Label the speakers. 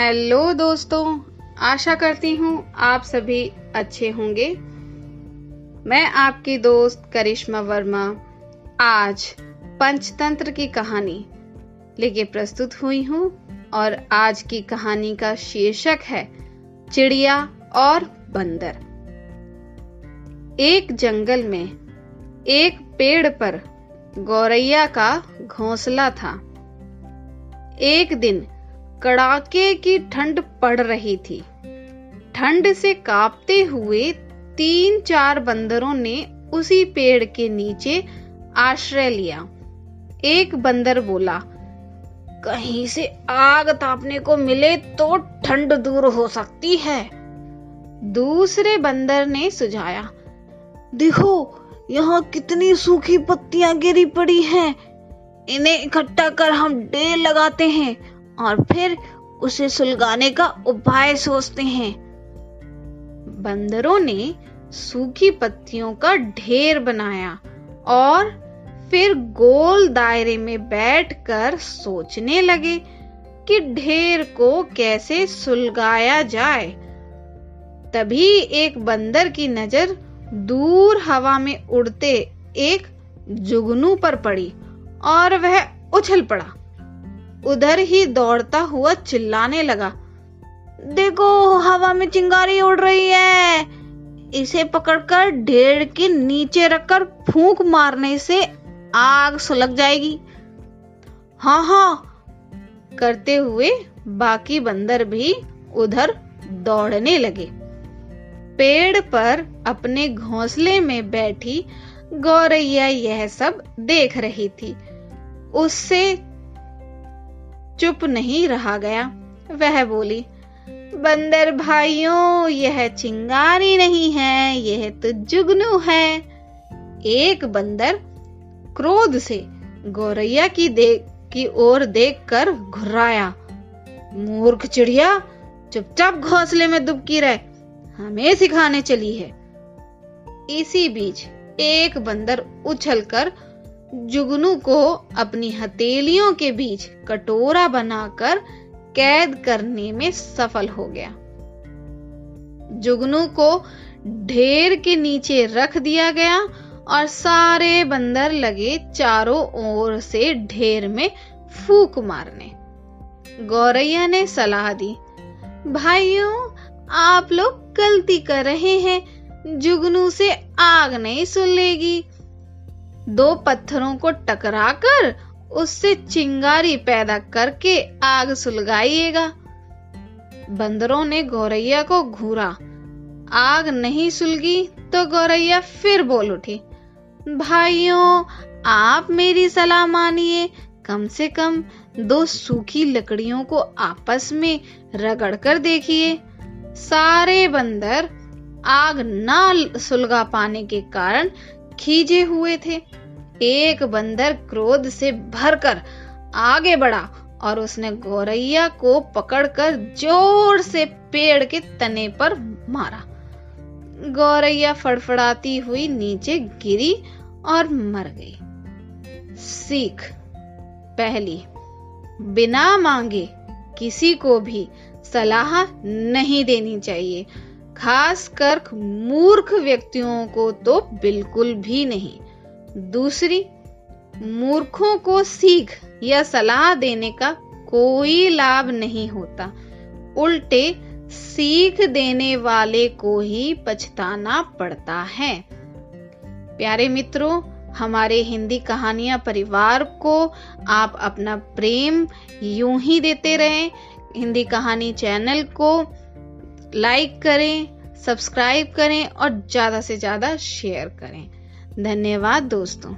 Speaker 1: Hello दोस्तों, आशा करती हूँ आप सभी अच्छे होंगे। मैं आपकी दोस्त करिश्मा वर्मा, आज पंचतंत्र की कहानी लेके प्रस्तुत हुई हूँ और आज की कहानी का शीर्षक है, चिड़िया और बंदर। एक जंगल में एक पेड़ पर गौरैया का घोंसला था। एक दिन कड़ाके की ठंड पड़ रही थी। ठंड से कांपते हुए तीन चार बंदरों ने उसी पेड़ के नीचे आश्रय लिया। एक बंदर बोला, कहीं से आग तापने को मिले तो ठंड दूर हो सकती है। दूसरे बंदर ने सुझाया,
Speaker 2: देखो, यहाँ कितनी सूखी पत्तियाँ गिरी पड़ी हैं। इन्हें इकट्ठा कर हम ढेर लगाते हैं और फिर उसे सुलगाने का उपाय सोचते हैं।
Speaker 1: बंदरों ने सूखी पत्तियों का ढेर बनाया और फिर गोल दायरे में बैठकर सोचने लगे कि ढेर को कैसे सुलगाया जाए। तभी एक बंदर की नज़र दूर हवा में उड़ते एक जुगनू पर पड़ी और वह उछल पड़ा। उधर ही दौड़ता हुआ चिल्लाने लगा।
Speaker 2: देखो, हवा में चिंगारी उड़ रही है। इसे पकड़कर ढेर के नीचे रखकर फूंक मारने से आग सुलग जाएगी।
Speaker 1: हाँ हाँ करते हुए बाकी बंदर भी उधर दौड़ने लगे। पेड़ पर अपने घोंसले में बैठी गौरैया यह सब देख रही थी। उससे चुप नहीं रहा गया। वह बोली, बंदर भाइयों, यह चिंगारी नहीं है, यह तो जुगनू है। एक बंदर क्रोध से गौरैया की देख की ओर देखकर घुर्राया, मूर्ख चिड़िया, चुपचाप घोंसले में दुबकी रहे, हमें सिखाने चली है। इसी बीच एक बंदर उछलकर जुगनू को अपनी हथेलियों के बीच कटोरा बनाकर कैद करने में सफल हो गया। जुगनू को ढेर के नीचे रख दिया गया और सारे बंदर लगे चारों ओर से ढेर में फूक मारने। गौरैया ने सलाह दी, भाइयों, आप लोग गलती कर रहे हैं। जुगनू से आग नहीं सुलेगी दो पत्थरों को टकराकर उससे चिंगारी पैदा करके आग सुलगाइएगा। बंदरों ने गौरैया को घूरा। आग नहीं सुलगी तो गौरैया फिर बोल उठी, भाइयों, आप मेरी सलाह मानिए। कम से कम दो सूखी लकड़ियों को आपस में रगड़ कर देखिए। सारे बंदर आग न सुलगा पाने के कारण खींचे हुए थे। एक बंदर क्रोध से भरकर आगे बढ़ा और उसने गौरैया को पकड़कर ज़ोर से पेड़ के तने पर मारा। गौरैया फड़फड़ाती हुई नीचे गिरी और मर गई। सीख, पहली, बिना मांगे किसी को भी सलाह नहीं देनी चाहिए। खासकर मूर्ख व्यक्तियों को तो बिल्कुल भी नहीं। दूसरी, मूर्खों को सीख या सलाह देने का कोई लाभ नहीं होता। उल्टे, सीख देने वाले को ही पछताना पड़ता है। प्यारे मित्रों, हमारे हिंदी कहानियाँ परिवार को आप अपना प्रेम यूँ ही देते रहें। हिंदी कहानी चैनल को लाइक करें सब्सक्राइब करें और ज़्यादा से ज़्यादा शेयर करें। धन्यवाद दोस्तों।